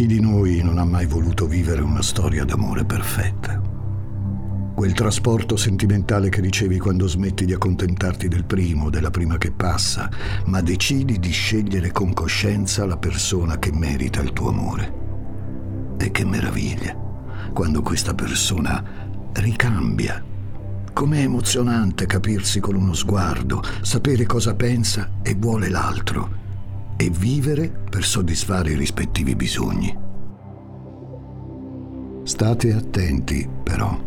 Chi di noi non ha mai voluto vivere una storia d'amore perfetta? Quel trasporto sentimentale che ricevi quando smetti di accontentarti del primo, della prima che passa, ma decidi di scegliere con coscienza la persona che merita il tuo amore. E che meraviglia quando questa persona ricambia. Com'è emozionante capirsi con uno sguardo, sapere cosa pensa e vuole l'altro e vivere per soddisfare i rispettivi bisogni. State attenti, però.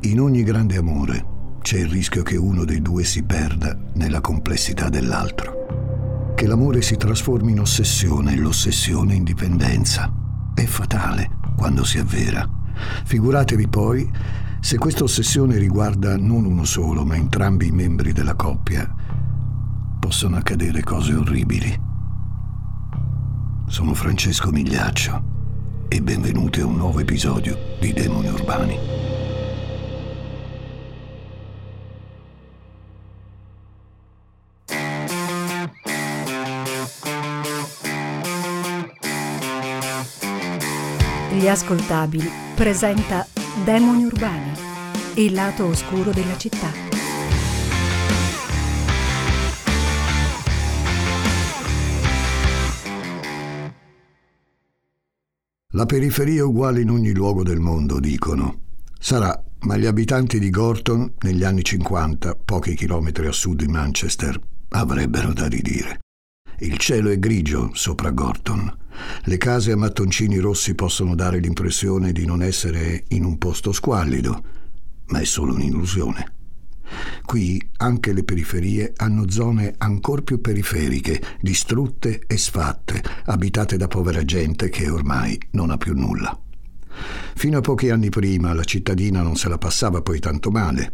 In ogni grande amore c'è il rischio che uno dei due si perda nella complessità dell'altro. Che l'amore si trasformi in ossessione e l'ossessione in dipendenza. È fatale quando si avvera. Figuratevi poi se questa ossessione riguarda non uno solo, ma entrambi i membri della coppia. Possono accadere cose orribili. Sono Francesco Migliaccio e benvenuti a un nuovo episodio di Demoni Urbani. Gli ascoltabili presenta Demoni Urbani, il lato oscuro della città. La periferia è uguale in ogni luogo del mondo, dicono. Sarà, ma gli abitanti di Gorton, negli anni 50, pochi chilometri a sud di Manchester, avrebbero da ridire. Il cielo è grigio sopra Gorton. Le case a mattoncini rossi possono dare l'impressione di non essere in un posto squallido, ma è solo un'illusione. Qui anche le periferie hanno zone ancor più periferiche, distrutte e sfatte, abitate da povera gente che ormai non ha più nulla. Fino a pochi anni prima la cittadina non se la passava poi tanto male.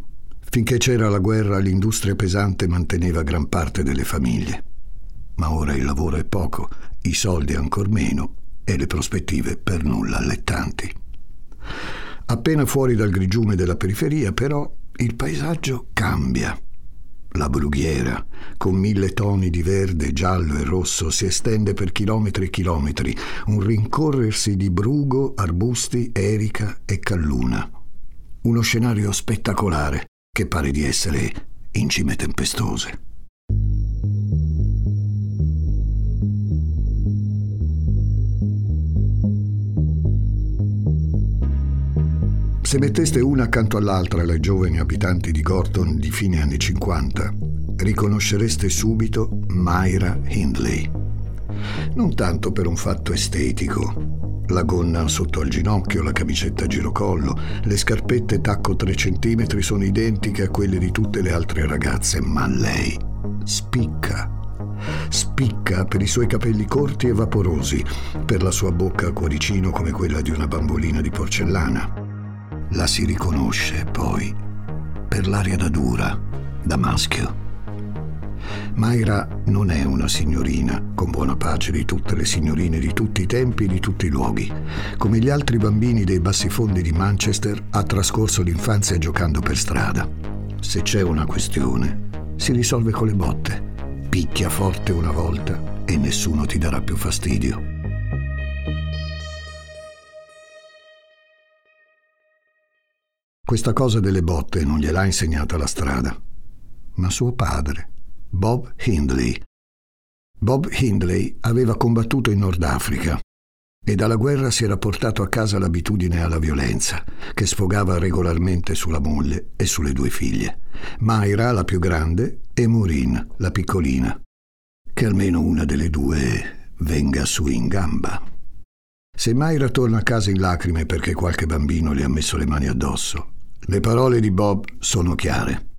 Finché c'era la guerra l'industria pesante manteneva gran parte delle famiglie. Ma ora il lavoro è poco, i soldi ancor meno e le prospettive per nulla allettanti. Appena fuori dal grigiume della periferia, però, il paesaggio cambia. La brughiera, con mille toni di verde, giallo e rosso, si estende per chilometri e chilometri, un rincorrersi di brugo, arbusti, erica e calluna. Uno scenario spettacolare che pare di essere in cime tempestose. Se metteste una accanto all'altra le giovani abitanti di Gorton di fine anni 50, riconoscereste subito Myra Hindley. Non tanto per un fatto estetico. La gonna sotto al ginocchio, la camicetta a girocollo, le scarpette tacco 3 cm sono identiche a quelle di tutte le altre ragazze, ma lei spicca. Spicca per i suoi capelli corti e vaporosi, per la sua bocca a cuoricino come quella di una bambolina di porcellana la si riconosce poi per l'aria da dura, da maschio. Mayra non è una signorina, con buona pace di tutte le signorine di tutti i tempi e di tutti i luoghi. Come gli altri bambini dei bassifondi di Manchester, ha trascorso l'infanzia giocando per strada. Se c'è una questione, si risolve con le botte. Picchia forte una volta e nessuno ti darà più fastidio. Questa cosa delle botte non gliel'ha insegnata la strada, ma suo padre, Bob Hindley. Bob Hindley aveva combattuto in Nord Africa e dalla guerra si era portato a casa l'abitudine alla violenza, che sfogava regolarmente sulla moglie e sulle due figlie, Mayra, la più grande, e Maureen, la piccolina. Che almeno una delle due venga su in gamba. Se Mayra torna a casa in lacrime perché qualche bambino le ha messo le mani addosso, le parole di Bob sono chiare.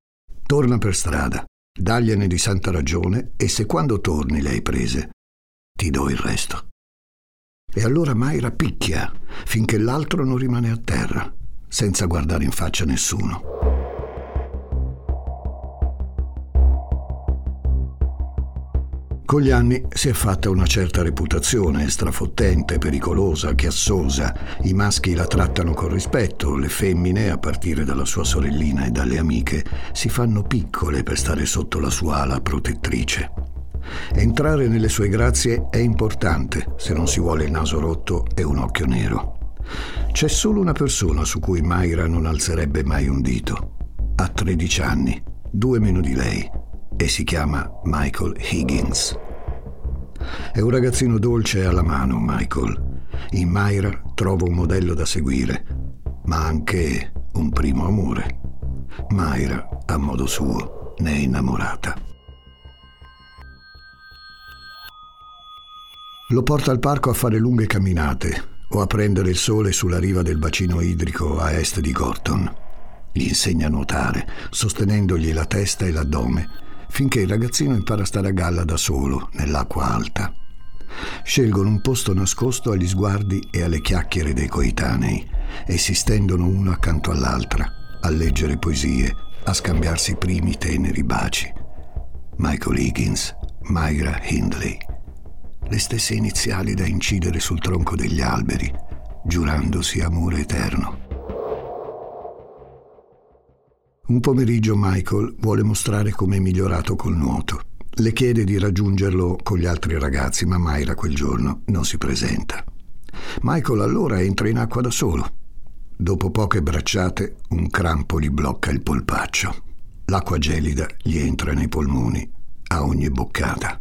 Torna per strada, dagliene di santa ragione e se quando torni le hai prese, ti do il resto. E allora Mayra picchia finché l'altro non rimane a terra, senza guardare in faccia nessuno. Con gli anni si è fatta una certa reputazione, strafottente, pericolosa, chiassosa. I maschi la trattano con rispetto, le femmine, a partire dalla sua sorellina e dalle amiche, si fanno piccole per stare sotto la sua ala protettrice. Entrare nelle sue grazie è importante se non si vuole il naso rotto e un occhio nero. C'è solo una persona su cui Mayra non alzerebbe mai un dito. Ha 13 anni, due meno di lei, e si chiama Michael Higgins. È un ragazzino dolce alla mano, Michael. In Mayra trovo un modello da seguire, ma anche un primo amore. Mayra, a modo suo, ne è innamorata. Lo porta al parco a fare lunghe camminate o a prendere il sole sulla riva del bacino idrico a est di Gorton. Gli insegna a nuotare, sostenendogli la testa e l'addome, finché il ragazzino impara a stare a galla da solo, nell'acqua alta. Scelgono un posto nascosto agli sguardi e alle chiacchiere dei coetanei e si stendono uno accanto all'altra, a leggere poesie, a scambiarsi i primi teneri baci. Michael Higgins, Myra Hindley le stesse iniziali da incidere sul tronco degli alberi, giurandosi amore eterno. Un pomeriggio Michael vuole mostrare come è migliorato col nuoto. Le chiede di raggiungerlo con gli altri ragazzi, ma Mayra quel giorno non si presenta. Michael allora entra in acqua da solo. Dopo poche bracciate, un crampo gli blocca il polpaccio. L'acqua gelida gli entra nei polmoni a ogni boccata.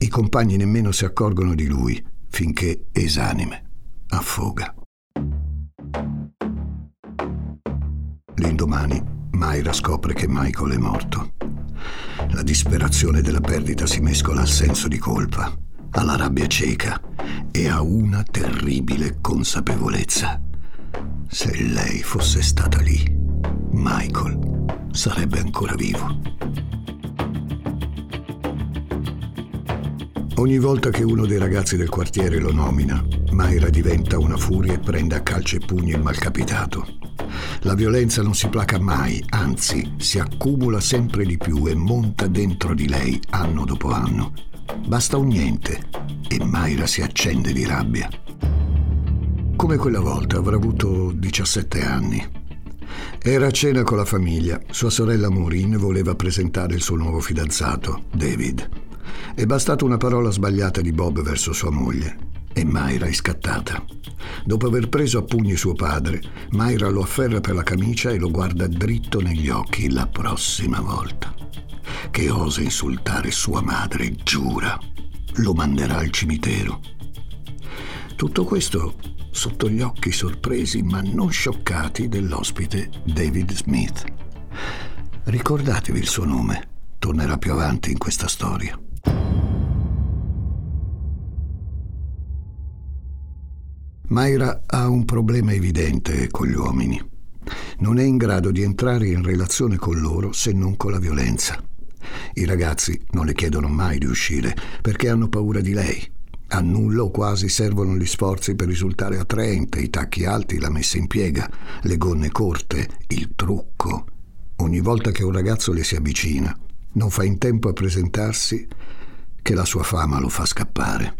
I compagni nemmeno si accorgono di lui finché, esanime, affoga. L'indomani Mayra scopre che Michael è morto. La disperazione della perdita si mescola al senso di colpa, alla rabbia cieca e a una terribile consapevolezza. Se lei fosse stata lì, Michael sarebbe ancora vivo. Ogni volta che uno dei ragazzi del quartiere lo nomina, Mayra diventa una furia e prende a calci e pugni il malcapitato. La violenza non si placa mai, anzi si accumula sempre di più e monta dentro di lei anno dopo anno. Basta un niente e Mayra si accende di rabbia. Come quella volta avrà avuto 17 anni. Era a cena con la famiglia. Sua sorella Maureen voleva presentare il suo nuovo fidanzato, David. È bastata una parola sbagliata di Bob verso sua moglie e Mayra è scattata. Dopo aver preso a pugni suo padre, Mayra lo afferra per la camicia e lo guarda dritto negli occhi la prossima volta. Che osa insultare sua madre, giura, lo manderà al cimitero. Tutto questo sotto gli occhi sorpresi ma non scioccati dell'ospite David Smith. Ricordatevi il suo nome, tornerà più avanti in questa storia. Mayra ha un problema evidente con gli uomini. Non è in grado di entrare in relazione con loro se non con la violenza. I ragazzi non le chiedono mai di uscire perché hanno paura di lei. A nulla o quasi servono gli sforzi per risultare attraente, i tacchi alti, la messa in piega, le gonne corte, il trucco. Ogni volta che un ragazzo le si avvicina, non fa in tempo a presentarsi che la sua fama lo fa scappare.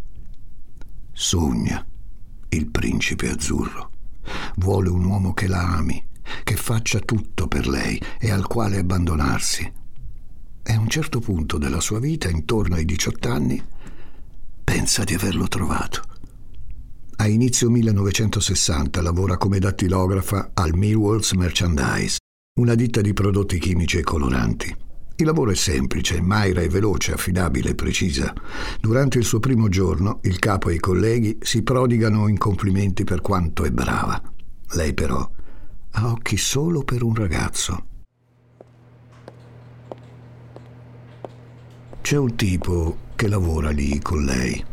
Sogna il principe azzurro. Vuole un uomo che la ami, che faccia tutto per lei e al quale abbandonarsi. E a un certo punto della sua vita, intorno ai 18 anni, pensa di averlo trovato. A inizio 1960 lavora come dattilografa al Millwalls Merchandise, una ditta di prodotti chimici e coloranti. Il lavoro è semplice, Mayra è veloce, affidabile e precisa. Durante il suo primo giorno, il capo e i colleghi si prodigano in complimenti per quanto è brava. Lei però ha occhi solo per un ragazzo. C'è un tipo che lavora lì con lei.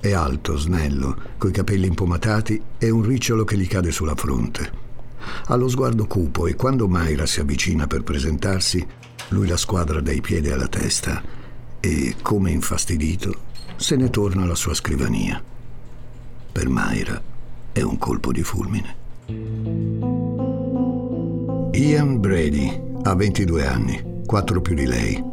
È alto, snello, coi capelli impomatati e un ricciolo che gli cade sulla fronte. Ha lo sguardo cupo e quando Mayra si avvicina per presentarsi, lui la squadra dai piedi alla testa e, come infastidito, se ne torna alla sua scrivania. Per Mayra è un colpo di fulmine. Ian Brady ha 22 anni, 4 più di lei.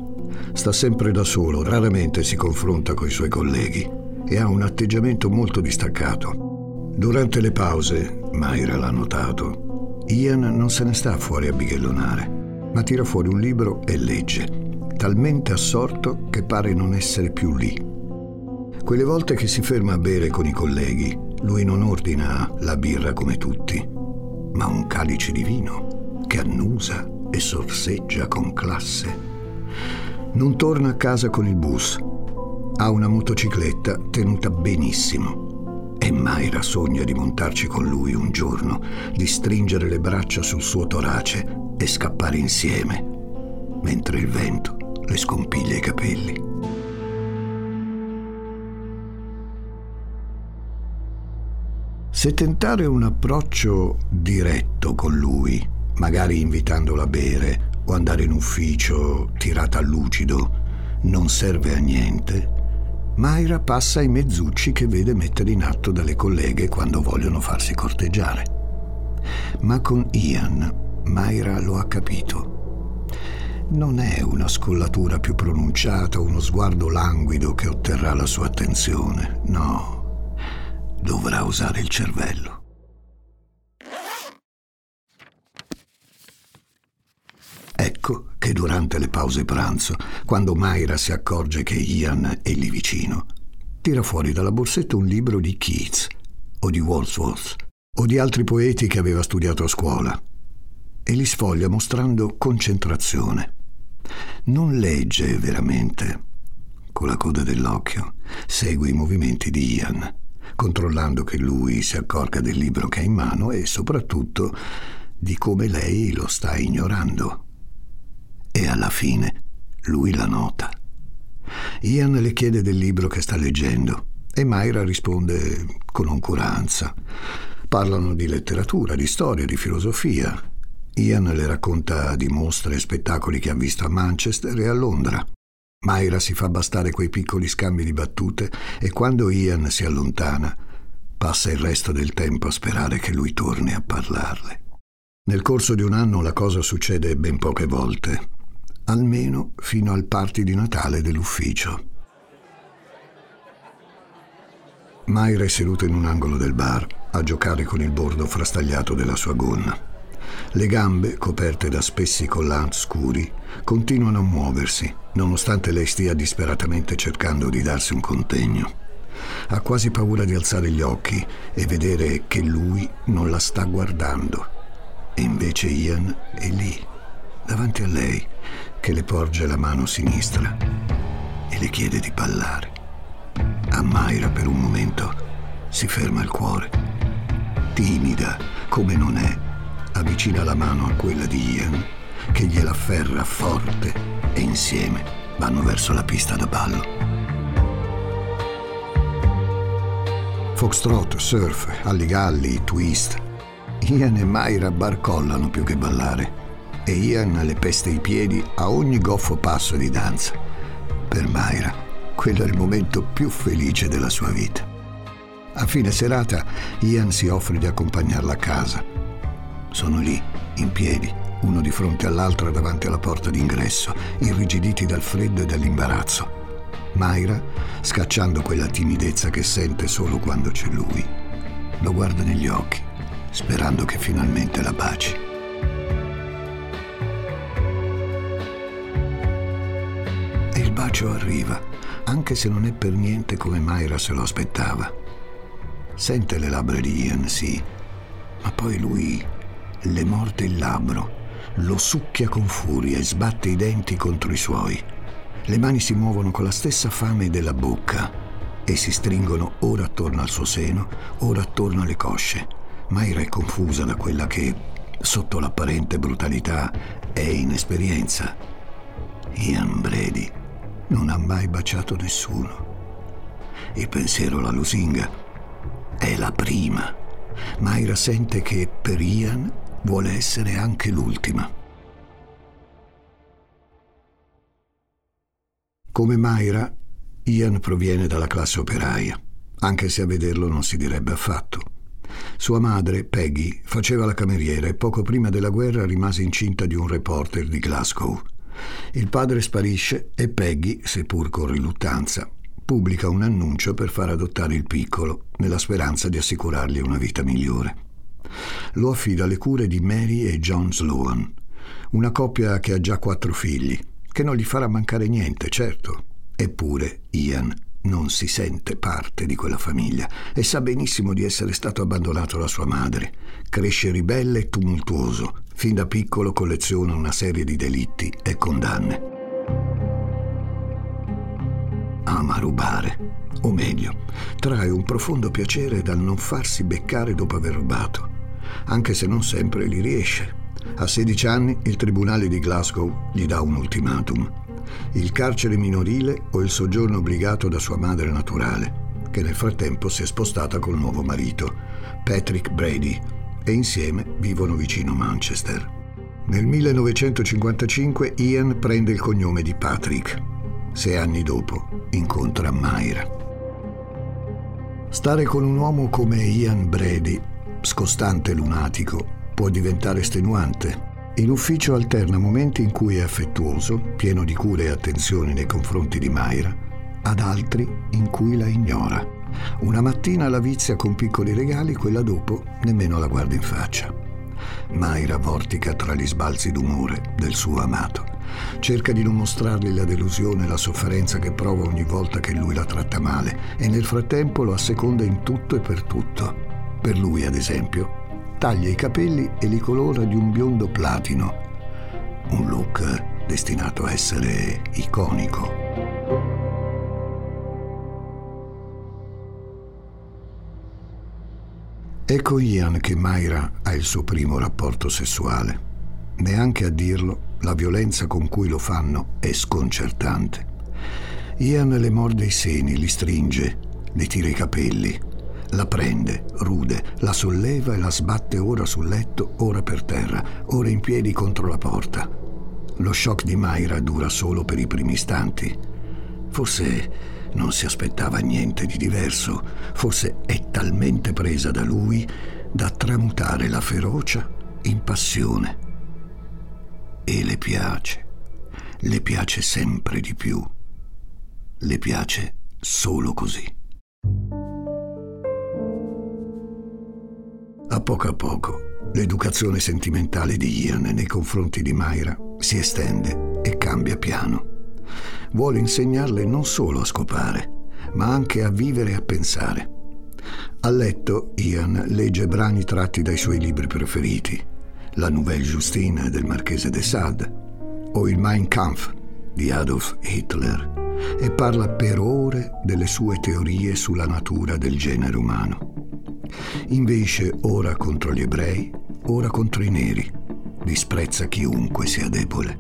Sta sempre da solo, raramente si confronta con i suoi colleghi e ha un atteggiamento molto distaccato. Durante le pause, Mayra l'ha notato, Ian non se ne sta fuori a bighellonare ma tira fuori un libro e legge. talmente assorto che pare non essere più lì. Quelle volte che si ferma a bere con i colleghi, lui non ordina la birra come tutti, ma un calice di vino che annusa e sorseggia con classe. Non torna a casa con il bus. Ha una motocicletta tenuta benissimo. E Mayra sogna di montarci con lui un giorno, di stringere le braccia sul suo torace e scappare insieme, mentre il vento le scompiglia i capelli. Se tentare un approccio diretto con lui, magari invitandolo a bere o andare in ufficio tirata a lucido, non serve a niente, Mayra passa ai mezzucci che vede mettere in atto dalle colleghe quando vogliono farsi corteggiare. Ma con Ian, Mayra lo ha capito. Non è una scollatura più pronunciata, uno sguardo languido che otterrà la sua attenzione, no dovrà usare il cervello. Ecco che durante le pause pranzo, quando Mayra si accorge che Ian è lì vicino, tira fuori dalla borsetta un libro di Keats o di Wordsworth o di altri poeti che aveva studiato a scuola e li sfoglia mostrando concentrazione. Non legge veramente. Con la coda dell'occhio segue i movimenti di Ian controllando che lui si accorga del libro che ha in mano e soprattutto di come lei lo sta ignorando. E alla fine lui la nota. Ian le chiede del libro che sta leggendo e Mayra risponde con noncuranza. Parlano di letteratura, di storia, di filosofia. Ian le racconta di mostre e spettacoli che ha visto a Manchester e a Londra. Mayra si fa bastare quei piccoli scambi di battute e quando Ian si allontana, passa il resto del tempo a sperare che lui torni a parlarle. Nel corso di un anno la cosa succede ben poche volte, almeno fino al party di Natale dell'ufficio. Mayra è seduta in un angolo del bar a giocare con il bordo frastagliato della sua gonna. Le gambe, coperte da spessi collant scuri, continuano a muoversi, nonostante lei stia disperatamente cercando di darsi un contegno. Ha quasi paura di alzare gli occhi e vedere che lui non la sta guardando. E invece Ian è lì, davanti a lei, che le porge la mano sinistra e le chiede di ballare. A Mayra per un momento si ferma il cuore. Timida come non è, avvicina la mano a quella di Ian, che gliela afferra forte e insieme vanno verso la pista da ballo. Foxtrot, surf, alligalli, twist. Ian e Mayra barcollano più che ballare e Ian le peste i piedi a ogni goffo passo di danza. Per Mayra, quello è il momento più felice della sua vita. A fine serata, Ian si offre di accompagnarla a casa sono lì, in piedi, uno di fronte all'altro davanti alla porta d'ingresso, irrigiditi dal freddo e dall'imbarazzo. Mayra, scacciando quella timidezza che sente solo quando c'è lui, lo guarda negli occhi, sperando che finalmente la baci. E il bacio arriva, anche se non è per niente come Mayra se lo aspettava. Sente le labbra di Ian, sì, ma poi lui le morde il labbro, lo succhia con furia e sbatte i denti contro i suoi. Le mani si muovono con la stessa fame della bocca e si stringono ora attorno al suo seno, ora attorno alle cosce. Mayra è confusa da quella che, sotto l'apparente brutalità, è inesperienza. Ian Brady non ha mai baciato nessuno. Il pensiero la lusinga. È la prima. Mayra sente che per Ian vuole essere anche l'ultima. Come Mayra, Ian proviene dalla classe operaia, anche se a vederlo non si direbbe affatto. Sua madre, Peggy, faceva la cameriera e poco prima della guerra rimase incinta di un reporter di Glasgow. Il padre sparisce e Peggy, seppur con riluttanza, pubblica un annuncio per far adottare il piccolo, nella speranza di assicurargli una vita migliore lo affida alle cure di Mary e John Sloan, una coppia che ha già quattro figli che non gli farà mancare niente, certo. Eppure Ian non si sente parte di quella famiglia e sa benissimo di essere stato abbandonato da sua madre. Cresce ribelle e tumultuoso. Fin da piccolo colleziona una serie di delitti e condanne. Ama rubare, o meglio, trae un profondo piacere dal non farsi beccare dopo aver rubato, anche se non sempre gli riesce. A 16 anni il tribunale di Glasgow gli dà un ultimatum il carcere minorile o il soggiorno obbligato da sua madre naturale, che nel frattempo si è spostata col nuovo marito, Patrick Brady, e insieme vivono vicino Manchester. Nel 1955 Ian prende il cognome di Patrick. Sei anni dopo incontra Myra. Stare con un uomo come Ian Brady, scostante lunatico, può diventare estenuante in ufficio alterna momenti in cui è affettuoso, pieno di cure e attenzioni nei confronti di Mayra, ad altri in cui la ignora. Una mattina la vizia con piccoli regali, quella dopo nemmeno la guarda in faccia. Mayra vortica tra gli sbalzi d'umore del suo amato. Cerca di non mostrargli la delusione e la sofferenza che prova ogni volta che lui la tratta male e nel frattempo lo asseconda in tutto e per tutto. Per lui, ad esempio, taglia i capelli e li colora di un biondo platino, un look destinato a essere iconico. Ecco Ian che Myra ha il suo primo rapporto sessuale. Neanche a dirlo, la violenza con cui lo fanno è sconcertante. Ian le morde i seni, li stringe, le tira i capelli, la prende, rude, la solleva e la sbatte ora sul letto, ora per terra, ora in piedi contro la porta. Lo shock di Mayra dura solo per i primi istanti. Forse non si aspettava niente di diverso, forse è talmente presa da lui da tramutare la ferocia in passione. E le piace, le piace sempre di più, le piace solo così. A poco a poco, l'educazione sentimentale di Ian nei confronti di Myra si estende e cambia piano. Vuole insegnarle non solo a scopare, ma anche a vivere e a pensare. A letto, Ian legge brani tratti dai suoi libri preferiti, La Nouvelle Justine del marchese de Sade o il Mein Kampf di Adolf Hitler e parla per ore delle sue teorie sulla natura del genere umano. Invece, ora contro gli ebrei, ora contro i neri, disprezza chiunque sia debole.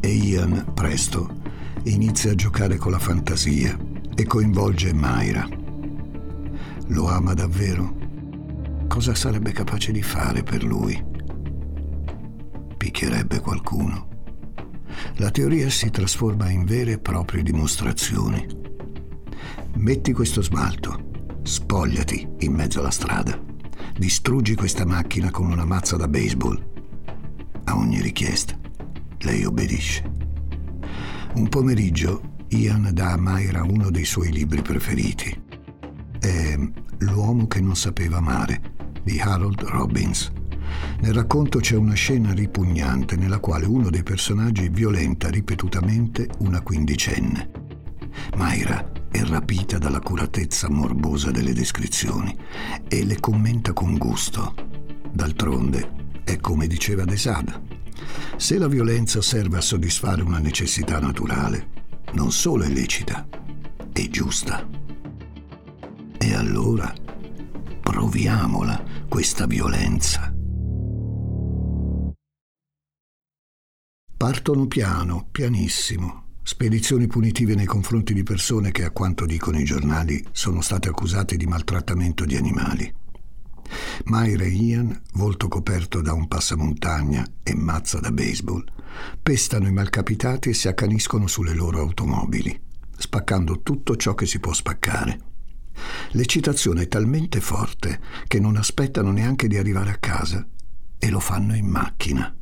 E Ian, presto, inizia a giocare con la fantasia e coinvolge Mayra. Lo ama davvero? Cosa sarebbe capace di fare per lui? Picchierebbe qualcuno? La teoria si trasforma in vere e proprie dimostrazioni. Metti questo smalto Spogliati in mezzo alla strada. Distruggi questa macchina con una mazza da baseball. A ogni richiesta, lei obbedisce. Un pomeriggio, Ian dà a Myra uno dei suoi libri preferiti. È L'uomo che non sapeva amare di Harold Robbins. Nel racconto c'è una scena ripugnante nella quale uno dei personaggi violenta ripetutamente una quindicenne. Myra è rapita dall'accuratezza morbosa delle descrizioni e le commenta con gusto. D'altronde, è come diceva De Sada. Se la violenza serve a soddisfare una necessità naturale, non solo è lecita, è giusta. E allora proviamola questa violenza. Partono piano, pianissimo, spedizioni punitive nei confronti di persone che, a quanto dicono i giornali, sono state accusate di maltrattamento di animali. Myra Ian, volto coperto da un passamontagna e mazza da baseball, pestano i malcapitati e si accaniscono sulle loro automobili, spaccando tutto ciò che si può spaccare. L'eccitazione è talmente forte che non aspettano neanche di arrivare a casa e lo fanno in macchina.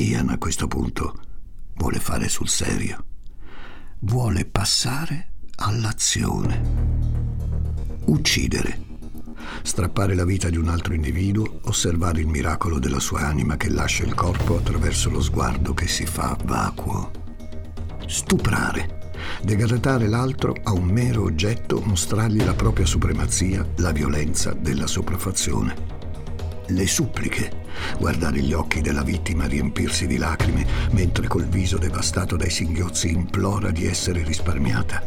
Ian a questo punto vuole fare sul serio vuole passare all'azione. Uccidere. Strappare la vita di un altro individuo, osservare il miracolo della sua anima che lascia il corpo attraverso lo sguardo che si fa vacuo. stuprare, degradare l'altro a un mero oggetto, mostrargli la propria supremazia, la violenza della sopraffazione. Le suppliche, guardare gli occhi della vittima riempirsi di lacrime mentre col viso devastato dai singhiozzi implora di essere risparmiata.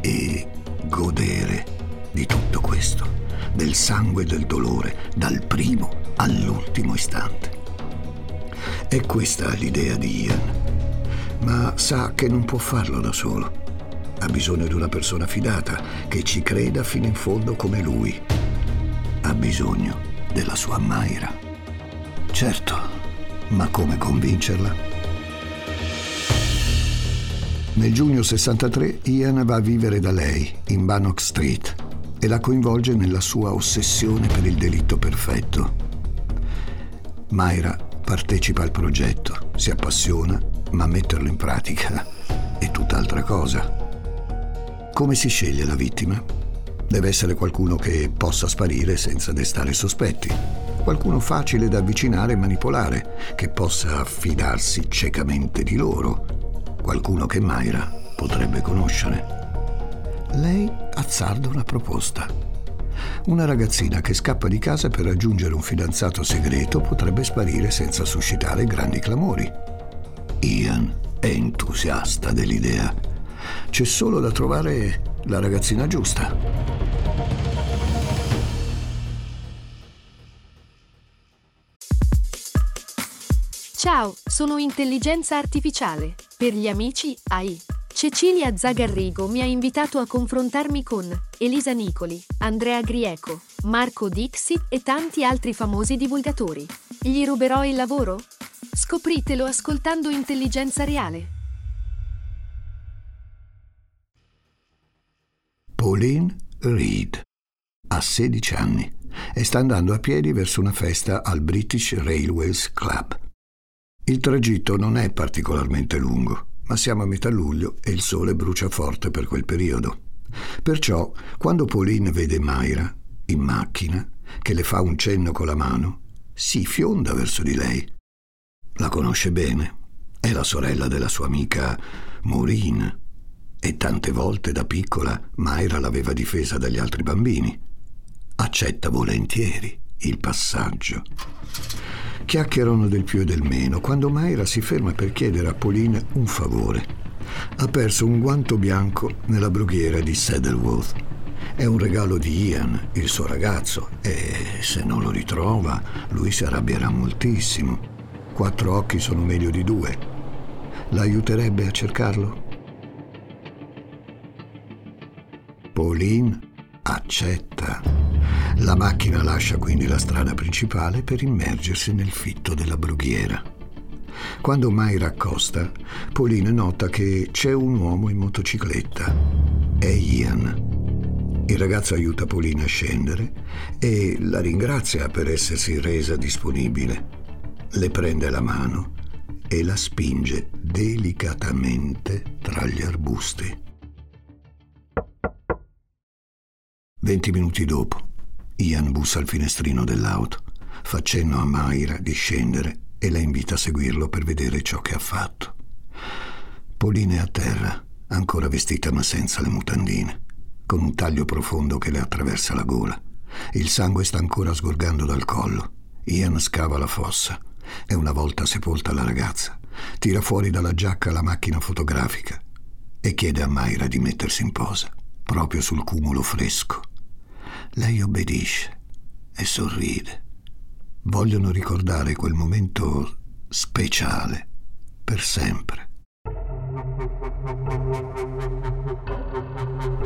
E godere di tutto questo, del sangue e del dolore, dal primo all'ultimo istante. È questa l'idea di Ian ma sa che non può farlo da solo. Ha bisogno di una persona fidata che ci creda fino in fondo come lui. Ha bisogno della sua Mayra. Certo, ma come convincerla? Nel giugno 63 Ian va a vivere da lei in Bannock Street e la coinvolge nella sua ossessione per il delitto perfetto. Mayra partecipa al progetto, si appassiona ma metterlo in pratica è tutt'altra cosa. Come si sceglie la vittima? Deve essere qualcuno che possa sparire senza destare sospetti, qualcuno facile da avvicinare e manipolare, che possa fidarsi ciecamente di loro, qualcuno che Mayra potrebbe conoscere. Lei azzarda una proposta. Una ragazzina che scappa di casa per raggiungere un fidanzato segreto potrebbe sparire senza suscitare grandi clamori. Ian è entusiasta dell'idea. C'è solo da trovare la ragazzina giusta. Ciao, sono intelligenza artificiale. Per gli amici AI. Cecilia Zagarrigo mi ha invitato a confrontarmi con Elisa Nicoli, Andrea Grieco, Marco Dixi e tanti altri famosi divulgatori. Gli ruberò il lavoro? Scopritelo ascoltando Intelligenza Reale. Pauline Reed ha 16 anni e sta andando a piedi verso una festa al British Railways Club. Il tragitto non è particolarmente lungo, ma siamo a metà luglio e il sole brucia forte per quel periodo. Perciò, quando Pauline vede Mayra, in macchina, che le fa un cenno con la mano, si fionda verso di lei la conosce bene. È la sorella della sua amica Maureen e tante volte da piccola Mayra l'aveva difesa dagli altri bambini. Accetta volentieri il passaggio. Chiacchierano del più e del meno quando Mayra si ferma per chiedere a Pauline un favore. Ha perso un guanto bianco nella brughiera di Saddleworth. È un regalo di Ian, il suo ragazzo, e se non lo ritrova lui si arrabbierà moltissimo. Quattro occhi sono meglio di due. L'aiuterebbe a cercarlo? Pauline accetta. La macchina lascia quindi la strada principale per immergersi nel fitto della brughiera. Quando Mayra accosta, Pauline nota che c'è un uomo in motocicletta. È Ian. Il ragazzo aiuta Pauline a scendere e la ringrazia per essersi resa disponibile le prende la mano e la spinge delicatamente tra gli arbusti. Venti minuti dopo, Ian bussa al finestrino dell'auto, fa cenno a Mayra di scendere e la invita a seguirlo per vedere ciò che ha fatto. Pauline è a terra, ancora vestita ma senza le mutandine, con un taglio profondo che le attraversa la gola. Il sangue sta ancora sgorgando dal collo. Ian scava la fossa e una volta sepolta la ragazza, tira fuori dalla giacca la macchina fotografica e chiede a Mayra di mettersi in posa, proprio sul cumulo fresco. Lei obbedisce e sorride. Vogliono ricordare quel momento speciale per sempre.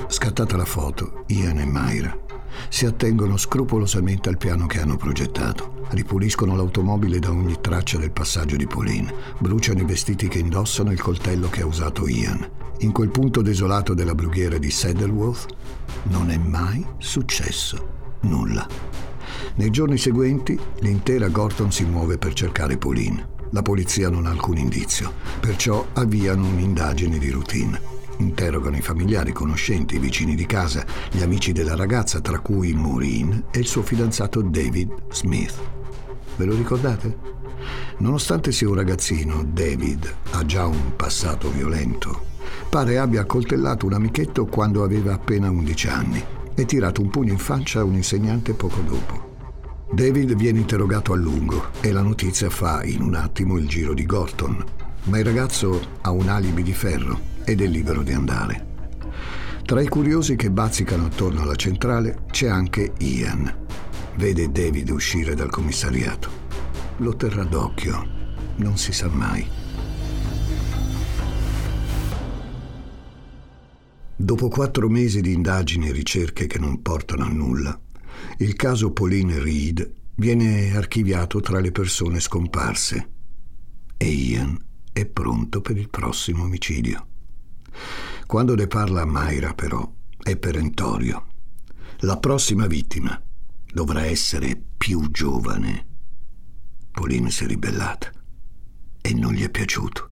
Scattata la foto, Ian e Mayra si attengono scrupolosamente al piano che hanno progettato, ripuliscono l'automobile da ogni traccia del passaggio di Pauline, bruciano i vestiti che indossano e il coltello che ha usato Ian. In quel punto desolato della brughiera di Saddleworth non è mai successo nulla. Nei giorni seguenti l'intera Gorton si muove per cercare Pauline. La polizia non ha alcun indizio, perciò avviano un'indagine di routine. Interrogano i familiari, i conoscenti, i vicini di casa, gli amici della ragazza, tra cui Maureen e il suo fidanzato David Smith. Ve lo ricordate? Nonostante sia un ragazzino, David ha già un passato violento. Pare abbia accoltellato un amichetto quando aveva appena 11 anni e tirato un pugno in faccia a un insegnante poco dopo. David viene interrogato a lungo e la notizia fa in un attimo il giro di Gorton, ma il ragazzo ha un alibi di ferro ed è libero di andare. Tra i curiosi che bazzicano attorno alla centrale c'è anche Ian. Vede David uscire dal commissariato. Lo terrà d'occhio, non si sa mai. Dopo quattro mesi di indagini e ricerche che non portano a nulla, il caso Pauline Reed viene archiviato tra le persone scomparse e Ian è pronto per il prossimo omicidio. Quando ne parla a Mayra, però, è perentorio. La prossima vittima dovrà essere più giovane. Pauline si è ribellata e non gli è piaciuto.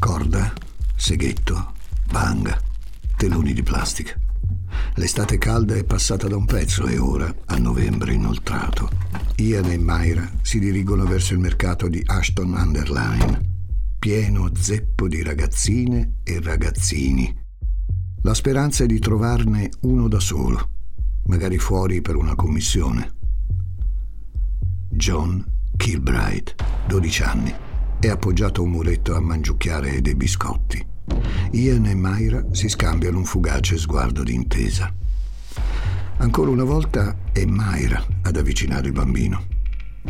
Corda, seghetto, banga, teloni di plastica. L'estate calda è passata da un pezzo e ora, a novembre inoltrato, Ian e Myra si dirigono verso il mercato di Ashton Underline, pieno zeppo di ragazzine e ragazzini. La speranza è di trovarne uno da solo, magari fuori per una commissione. John Kilbride, 12 anni, è appoggiato a un muretto a mangiucchiare dei biscotti. Ian e Myra si scambiano un fugace sguardo di intesa. Ancora una volta è Myra ad avvicinare il bambino.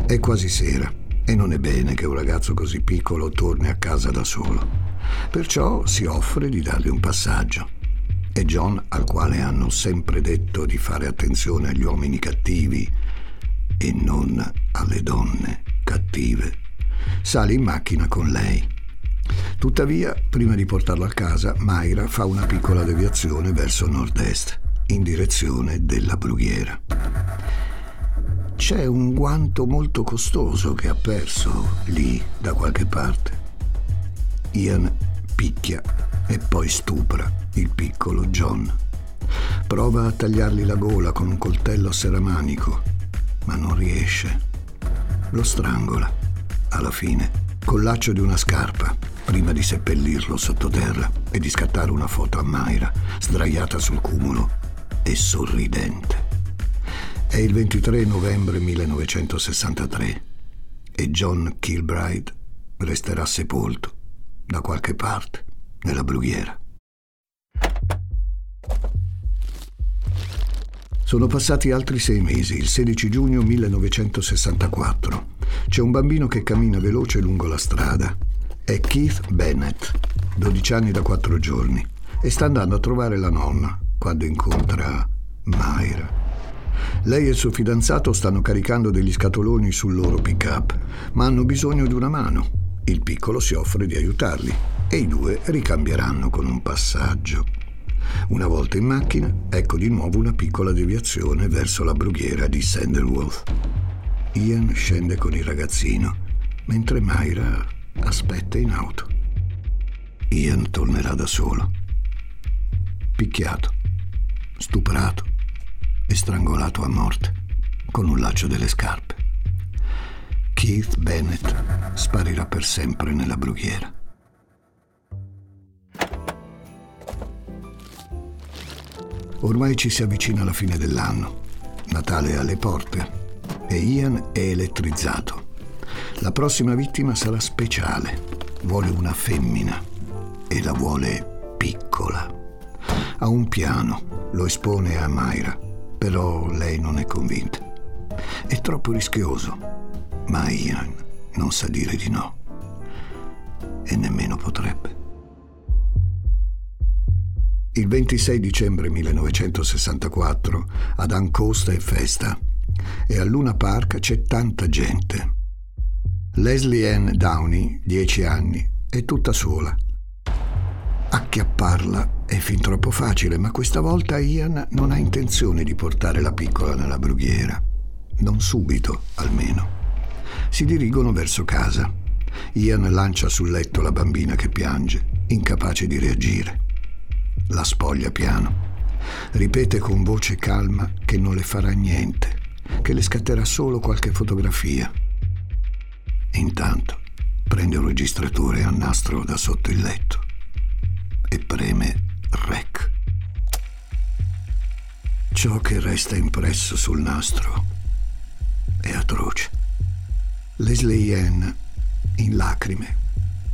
È quasi sera e non è bene che un ragazzo così piccolo torni a casa da solo. Perciò si offre di dargli un passaggio. E John, al quale hanno sempre detto di fare attenzione agli uomini cattivi e non alle donne cattive, sale in macchina con lei. Tuttavia, prima di portarlo a casa, Mayra fa una piccola deviazione verso nord-est, in direzione della brughiera. C'è un guanto molto costoso che ha perso lì da qualche parte. Ian picchia e poi stupra il piccolo John. Prova a tagliargli la gola con un coltello a seramanico, ma non riesce. Lo strangola, alla fine, col laccio di una scarpa prima di seppellirlo sottoterra e di scattare una foto a Mayra, sdraiata sul cumulo e sorridente. È il 23 novembre 1963 e John Kilbride resterà sepolto da qualche parte nella brughiera. Sono passati altri sei mesi, il 16 giugno 1964. C'è un bambino che cammina veloce lungo la strada è Keith Bennett, 12 anni da 4 giorni, e sta andando a trovare la nonna quando incontra Myra. Lei e il suo fidanzato stanno caricando degli scatoloni sul loro pick-up, ma hanno bisogno di una mano. Il piccolo si offre di aiutarli e i due ricambieranno con un passaggio. Una volta in macchina, ecco di nuovo una piccola deviazione verso la brughiera di Sanderworth. Ian scende con il ragazzino, mentre Myra aspetta in auto. Ian tornerà da solo. Picchiato, stuprato e strangolato a morte con un laccio delle scarpe. Keith Bennett sparirà per sempre nella brughiera. Ormai ci si avvicina alla fine dell'anno. Natale alle porte e Ian è elettrizzato la prossima vittima sarà speciale. Vuole una femmina e la vuole piccola. Ha un piano, lo espone a Mayra, però lei non è convinta. È troppo rischioso, ma Ian non sa dire di no. E nemmeno potrebbe. Il 26 dicembre 1964 ad Ancosta è festa e a Luna Park c'è tanta gente. Leslie Ann Downey, 10 anni, è tutta sola. Acchiapparla è fin troppo facile, ma questa volta Ian non ha intenzione di portare la piccola nella brughiera. Non subito, almeno. Si dirigono verso casa. Ian lancia sul letto la bambina che piange, incapace di reagire. La spoglia piano. Ripete con voce calma che non le farà niente che le scatterà solo qualche fotografia. Intanto prende un registratore a nastro da sotto il letto e preme REC. Ciò che resta impresso sul nastro è atroce. Leslie Ann, in lacrime,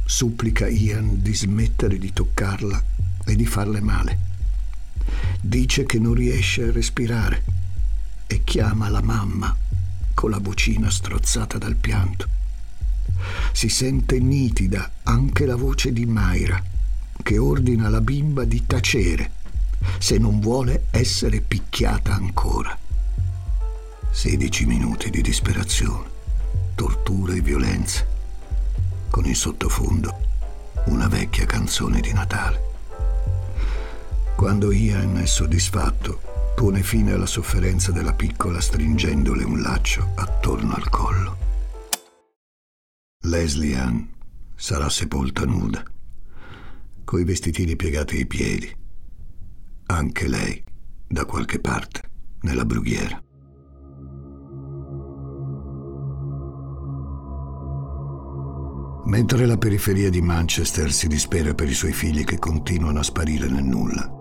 supplica Ian di smettere di toccarla e di farle male. Dice che non riesce a respirare e chiama la mamma con la vocina strozzata dal pianto. Si sente nitida anche la voce di Mayra, che ordina alla bimba di tacere se non vuole essere picchiata ancora. 16 minuti di disperazione, tortura e violenza, con in sottofondo una vecchia canzone di Natale. Quando Ian è soddisfatto, pone fine alla sofferenza della piccola stringendole un laccio attorno al collo. Leslie Ann sarà sepolta nuda, coi vestitini piegati ai piedi. Anche lei, da qualche parte, nella brughiera. Mentre la periferia di Manchester si dispera per i suoi figli che continuano a sparire nel nulla,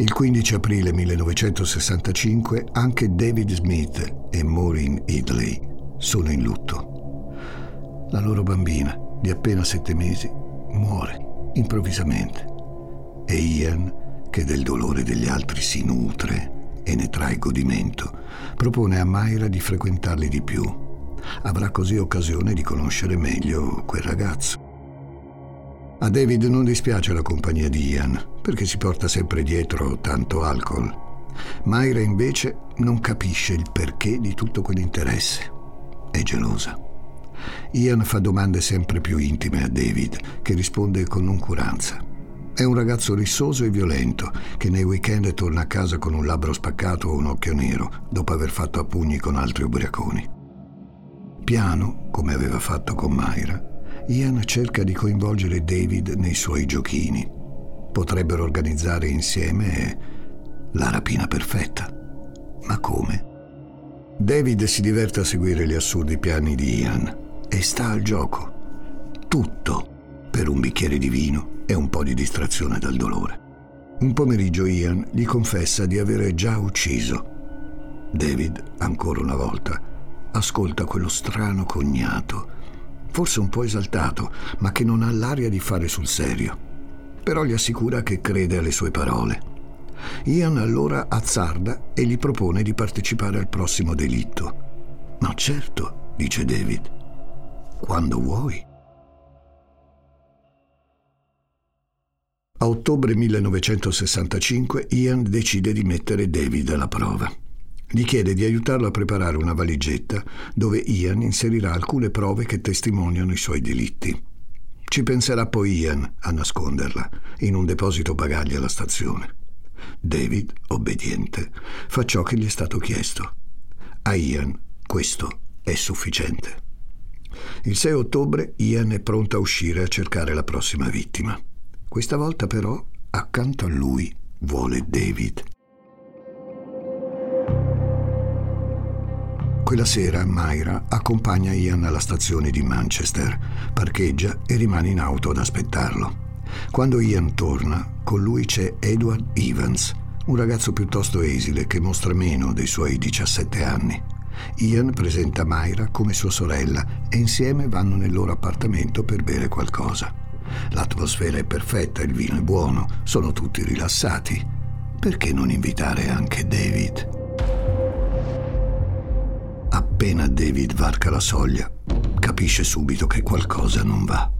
il 15 aprile 1965 anche David Smith e Maureen Idley sono in lutto. La loro bambina, di appena sette mesi, muore improvvisamente e Ian, che del dolore degli altri si nutre e ne trae godimento, propone a Mayra di frequentarli di più. Avrà così occasione di conoscere meglio quel ragazzo. A David non dispiace la compagnia di Ian, perché si porta sempre dietro tanto alcol. Mayra invece non capisce il perché di tutto quell'interesse. È gelosa. Ian fa domande sempre più intime a David, che risponde con noncuranza. È un ragazzo rissoso e violento, che nei weekend torna a casa con un labbro spaccato o un occhio nero, dopo aver fatto a pugni con altri ubriaconi. Piano, come aveva fatto con Mayra, Ian cerca di coinvolgere David nei suoi giochini. Potrebbero organizzare insieme la rapina perfetta. Ma come? David si diverte a seguire gli assurdi piani di Ian e sta al gioco. Tutto per un bicchiere di vino e un po' di distrazione dal dolore. Un pomeriggio Ian gli confessa di avere già ucciso. David, ancora una volta, ascolta quello strano cognato forse un po' esaltato, ma che non ha l'aria di fare sul serio. Però gli assicura che crede alle sue parole. Ian allora azzarda e gli propone di partecipare al prossimo delitto. Ma certo, dice David, quando vuoi. A ottobre 1965 Ian decide di mettere David alla prova. Gli chiede di aiutarlo a preparare una valigetta dove Ian inserirà alcune prove che testimoniano i suoi delitti. Ci penserà poi Ian a nasconderla in un deposito bagagli alla stazione. David, obbediente, fa ciò che gli è stato chiesto. A Ian questo è sufficiente. Il 6 ottobre Ian è pronto a uscire a cercare la prossima vittima. Questa volta però, accanto a lui, vuole David. Quella sera Myra accompagna Ian alla stazione di Manchester, parcheggia e rimane in auto ad aspettarlo. Quando Ian torna, con lui c'è Edward Evans, un ragazzo piuttosto esile che mostra meno dei suoi 17 anni. Ian presenta Myra come sua sorella e insieme vanno nel loro appartamento per bere qualcosa. L'atmosfera è perfetta, il vino è buono, sono tutti rilassati. Perché non invitare anche David? Appena David varca la soglia, capisce subito che qualcosa non va.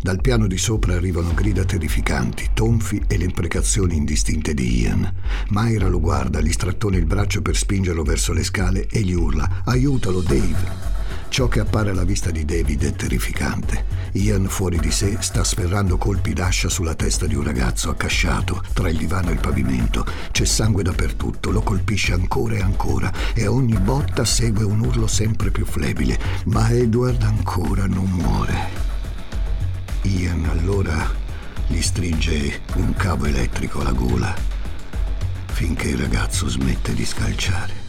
Dal piano di sopra arrivano grida terrificanti, tonfi e le imprecazioni indistinte di Ian. Myra lo guarda, gli strattona il braccio per spingerlo verso le scale e gli urla: Aiutalo, Dave! Ciò che appare alla vista di David è terrificante. Ian, fuori di sé, sta sferrando colpi d'ascia sulla testa di un ragazzo accasciato tra il divano e il pavimento. C'è sangue dappertutto, lo colpisce ancora e ancora e a ogni botta segue un urlo sempre più flebile. Ma Edward ancora non muore. Ian allora gli stringe un cavo elettrico alla gola finché il ragazzo smette di scalciare.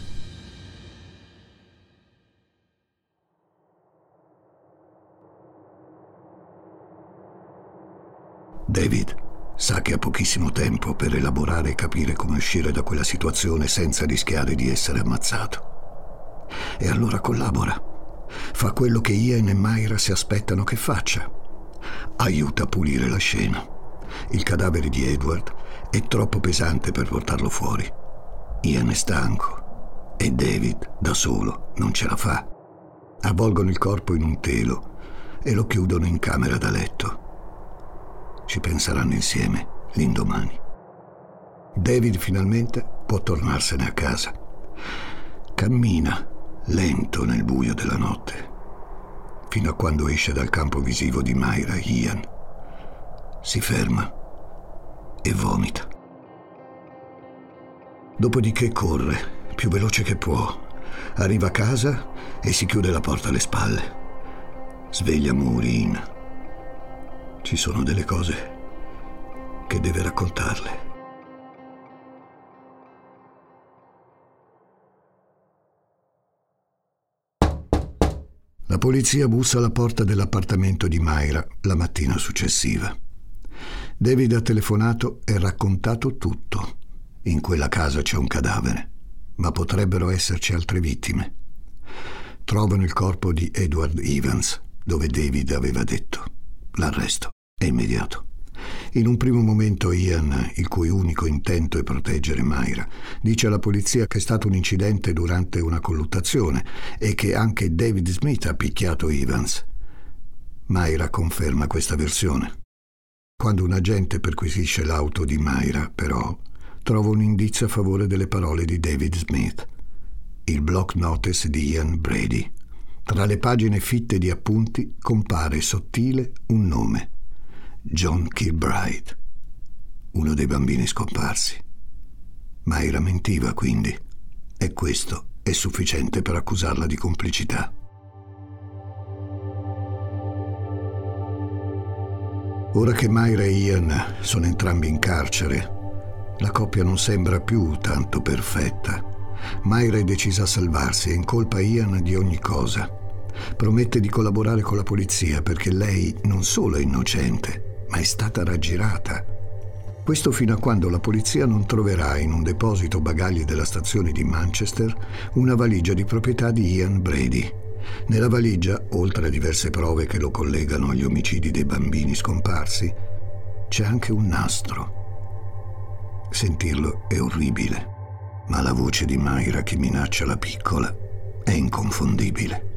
David sa che ha pochissimo tempo per elaborare e capire come uscire da quella situazione senza rischiare di essere ammazzato. E allora collabora. Fa quello che Ian e Myra si aspettano che faccia. Aiuta a pulire la scena. Il cadavere di Edward è troppo pesante per portarlo fuori. Ian è stanco e David, da solo, non ce la fa. Avvolgono il corpo in un telo e lo chiudono in camera da letto. Ci penseranno insieme l'indomani. David finalmente può tornarsene a casa. Cammina lento nel buio della notte, fino a quando esce dal campo visivo di Myra Ian. Si ferma e vomita. Dopodiché corre, più veloce che può. Arriva a casa e si chiude la porta alle spalle. Sveglia Maureen ci sono delle cose che deve raccontarle. La polizia bussa alla porta dell'appartamento di Mayra la mattina successiva. David ha telefonato e raccontato tutto. In quella casa c'è un cadavere, ma potrebbero esserci altre vittime. Trovano il corpo di Edward Evans, dove David aveva detto. L'arresto è immediato. In un primo momento Ian, il cui unico intento è proteggere Myra, dice alla polizia che è stato un incidente durante una colluttazione e che anche David Smith ha picchiato Evans. Myra conferma questa versione. Quando un agente perquisisce l'auto di Myra, però, trova un indizio a favore delle parole di David Smith. Il block notice di Ian Brady. Tra le pagine fitte di appunti compare sottile un nome. John Kilbride, uno dei bambini scomparsi. Mayra mentiva quindi, e questo è sufficiente per accusarla di complicità. Ora che Mayra e Ian sono entrambi in carcere, la coppia non sembra più tanto perfetta. Mayra è decisa a salvarsi e incolpa Ian di ogni cosa. Promette di collaborare con la polizia perché lei non solo è innocente, ma è stata raggirata. Questo fino a quando la polizia non troverà in un deposito bagagli della stazione di Manchester una valigia di proprietà di Ian Brady. Nella valigia, oltre a diverse prove che lo collegano agli omicidi dei bambini scomparsi, c'è anche un nastro. Sentirlo è orribile, ma la voce di Mayra che minaccia la piccola è inconfondibile.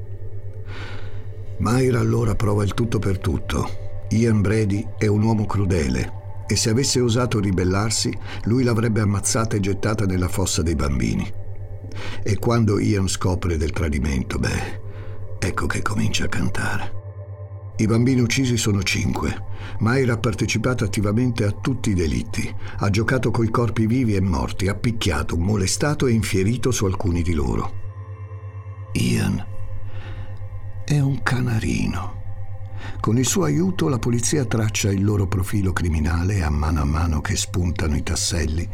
Mayra allora prova il tutto per tutto Ian Brady è un uomo crudele e se avesse osato ribellarsi, lui l'avrebbe ammazzata e gettata nella fossa dei bambini. E quando Ian scopre del tradimento, beh, ecco che comincia a cantare. I bambini uccisi sono cinque. Mayra ha partecipato attivamente a tutti i delitti. Ha giocato coi corpi vivi e morti, ha picchiato, molestato e infierito su alcuni di loro. Ian è un canarino. Con il suo aiuto la polizia traccia il loro profilo criminale e a mano a mano che spuntano i tasselli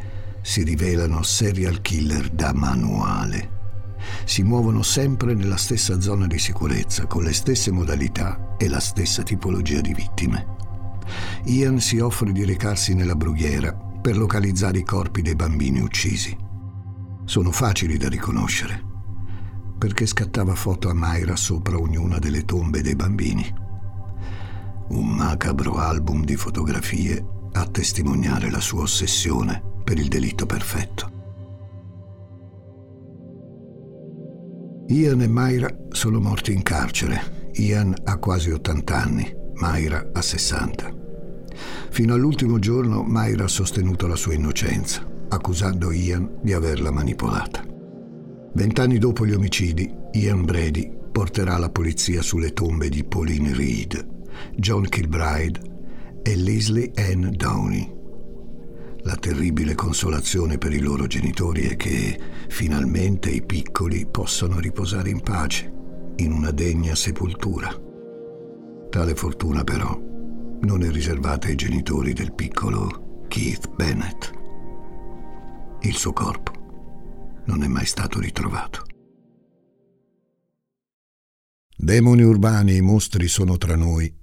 si rivelano serial killer da manuale. Si muovono sempre nella stessa zona di sicurezza, con le stesse modalità e la stessa tipologia di vittime. Ian si offre di recarsi nella brughiera per localizzare i corpi dei bambini uccisi. Sono facili da riconoscere, perché scattava foto a Mayra sopra ognuna delle tombe dei bambini un macabro album di fotografie a testimoniare la sua ossessione per il delitto perfetto. Ian e Myra sono morti in carcere. Ian ha quasi 80 anni, Myra ha 60. Fino all'ultimo giorno Myra ha sostenuto la sua innocenza, accusando Ian di averla manipolata. Vent'anni dopo gli omicidi, Ian Brady porterà la polizia sulle tombe di Pauline Reed, John Kilbride e Leslie Ann Downey. La terribile consolazione per i loro genitori è che finalmente i piccoli possano riposare in pace, in una degna sepoltura. Tale fortuna però non è riservata ai genitori del piccolo Keith Bennett. Il suo corpo non è mai stato ritrovato. Demoni urbani e mostri sono tra noi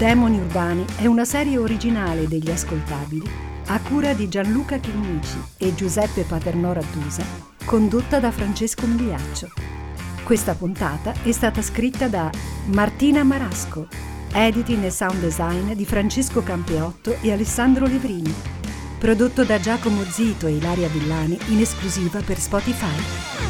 Demoni Urbani è una serie originale degli ascoltabili a cura di Gianluca Chinnici e Giuseppe Paternò Rattusa, condotta da Francesco Migliaccio. Questa puntata è stata scritta da Martina Marasco, editing e sound design di Francesco Campeotto e Alessandro Levrini, prodotto da Giacomo Zito e Ilaria Villani in esclusiva per Spotify.